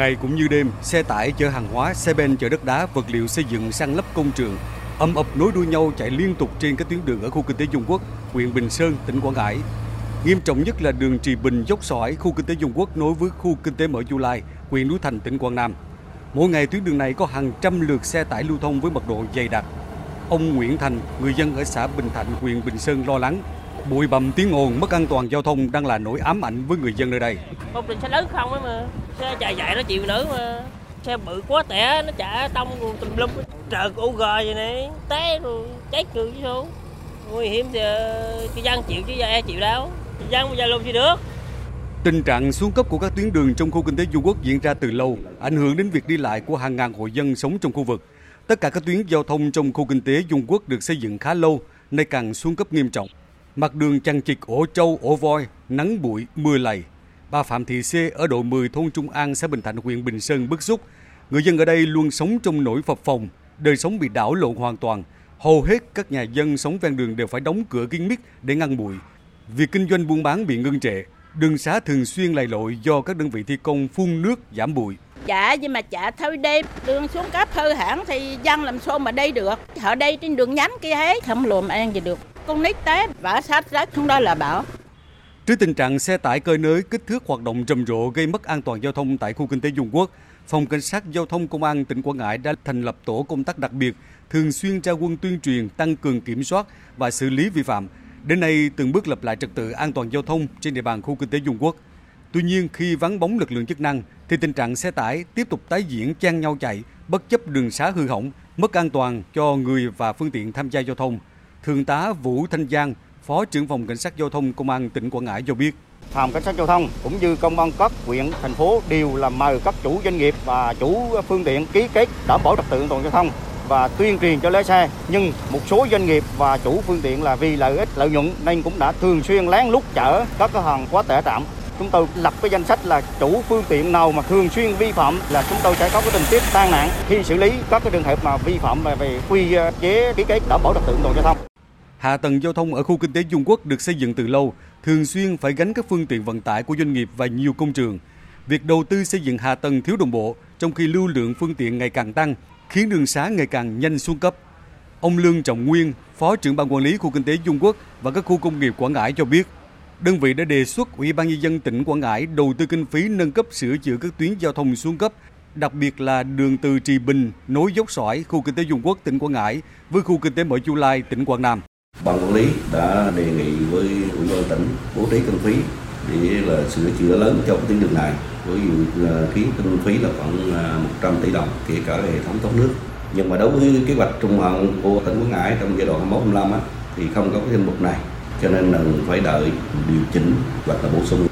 Ngày cũng như đêm, xe tải chở hàng hóa, xe ben chở đất đá, vật liệu xây dựng sang lấp công trường, âm ập nối đuôi nhau chạy liên tục trên các tuyến đường ở khu kinh tế Dung Quốc, huyện Bình Sơn, tỉnh Quảng Ngãi. Nghiêm trọng nhất là đường Trì Bình dốc sỏi khu kinh tế Dung Quốc nối với khu kinh tế Mở Du Lai, huyện Núi Thành, tỉnh Quảng Nam. Mỗi ngày tuyến đường này có hàng trăm lượt xe tải lưu thông với mật độ dày đặc. Ông Nguyễn Thành, người dân ở xã Bình Thạnh, huyện Bình Sơn lo lắng Bụi bặm tiếng ồn mất an toàn giao thông đang là nỗi ám ảnh với người dân nơi đây. Công trình xe lớn không ấy mà, xe chạy dạy nó chịu nữa mà. Xe bự quá tẻ nó chả tông tùm lum trời u gờ vậy này, té rồi chết người chứ sao. Nguy hiểm thì cái dân chịu chứ ai chịu đâu. Dân bây giờ luôn gì được. Tình trạng xuống cấp của các tuyến đường trong khu kinh tế Du Quốc diễn ra từ lâu, ảnh hưởng đến việc đi lại của hàng ngàn hộ dân sống trong khu vực. Tất cả các tuyến giao thông trong khu kinh tế Dung Quốc được xây dựng khá lâu, nay càng xuống cấp nghiêm trọng. Mặt đường chằng chịt ổ trâu, ổ voi, nắng bụi, mưa lầy. Bà Phạm Thị C ở đội 10 thôn Trung An, xã Bình Thạnh, huyện Bình Sơn bức xúc. Người dân ở đây luôn sống trong nỗi phập phồng, đời sống bị đảo lộn hoàn toàn. Hầu hết các nhà dân sống ven đường đều phải đóng cửa kín mít để ngăn bụi. Việc kinh doanh buôn bán bị ngưng trệ, đường xá thường xuyên lầy lội do các đơn vị thi công phun nước giảm bụi. Dạ nhưng mà chả thôi đêm đường xuống cấp hư hãng thì dân làm sao mà đi được. Ở đây trên đường nhánh kia hết không lùm an gì được con nít té vả sát rác xuống đó là bảo. Trước tình trạng xe tải cơi nới kích thước hoạt động rầm rộ gây mất an toàn giao thông tại khu kinh tế Dung Quốc, Phòng Cảnh sát Giao thông Công an tỉnh Quảng Ngãi đã thành lập tổ công tác đặc biệt, thường xuyên ra quân tuyên truyền, tăng cường kiểm soát và xử lý vi phạm. Đến nay, từng bước lập lại trật tự an toàn giao thông trên địa bàn khu kinh tế Dung Quốc. Tuy nhiên, khi vắng bóng lực lượng chức năng, thì tình trạng xe tải tiếp tục tái diễn chen nhau chạy, bất chấp đường xá hư hỏng, mất an toàn cho người và phương tiện tham gia giao thông. Thượng tá Vũ Thanh Giang, Phó trưởng phòng Cảnh sát Giao thông Công an tỉnh Quảng Ngãi cho biết. Phòng Cảnh sát Giao thông cũng như công an các huyện, thành phố đều là mời các chủ doanh nghiệp và chủ phương tiện ký kết đảm bảo trật tự an toàn giao thông và tuyên truyền cho lái xe. Nhưng một số doanh nghiệp và chủ phương tiện là vì lợi ích lợi nhuận nên cũng đã thường xuyên lén lút chở các hàng quá tải trạm. chúng tôi lập cái danh sách là chủ phương tiện nào mà thường xuyên vi phạm là chúng tôi sẽ có cái tình tiết tai nạn khi xử lý các cái trường hợp mà vi phạm về quy ờ, chế ký kết đảm bảo trật tự an toàn giao thông. Hạ tầng giao thông ở khu kinh tế Dung Quốc được xây dựng từ lâu, thường xuyên phải gánh các phương tiện vận tải của doanh nghiệp và nhiều công trường. Việc đầu tư xây dựng hạ tầng thiếu đồng bộ, trong khi lưu lượng phương tiện ngày càng tăng, khiến đường xá ngày càng nhanh xuống cấp. Ông Lương Trọng Nguyên, Phó trưởng ban quản lý khu kinh tế Dung Quốc và các khu công nghiệp Quảng Ngãi cho biết, đơn vị đã đề xuất Ủy ban nhân dân tỉnh Quảng Ngãi đầu tư kinh phí nâng cấp sửa chữa các tuyến giao thông xuống cấp, đặc biệt là đường từ Trì Bình nối dốc sỏi khu kinh tế Dung Quốc tỉnh Quảng Ngãi với khu kinh tế Mở Chu Lai tỉnh Quảng Nam. Ban quản lý đã đề nghị với ủy ban tỉnh bố trí kinh phí để là sửa chữa lớn cho tuyến đường này với phí à, kinh phí là khoảng à, 100 tỷ đồng kể cả hệ thống thoát nước. Nhưng mà đối với kế hoạch trung hạn của tỉnh Quảng Ngãi trong giai đoạn 21 25 á, thì không có cái danh mục này cho nên là phải đợi điều chỉnh hoặc là bổ sung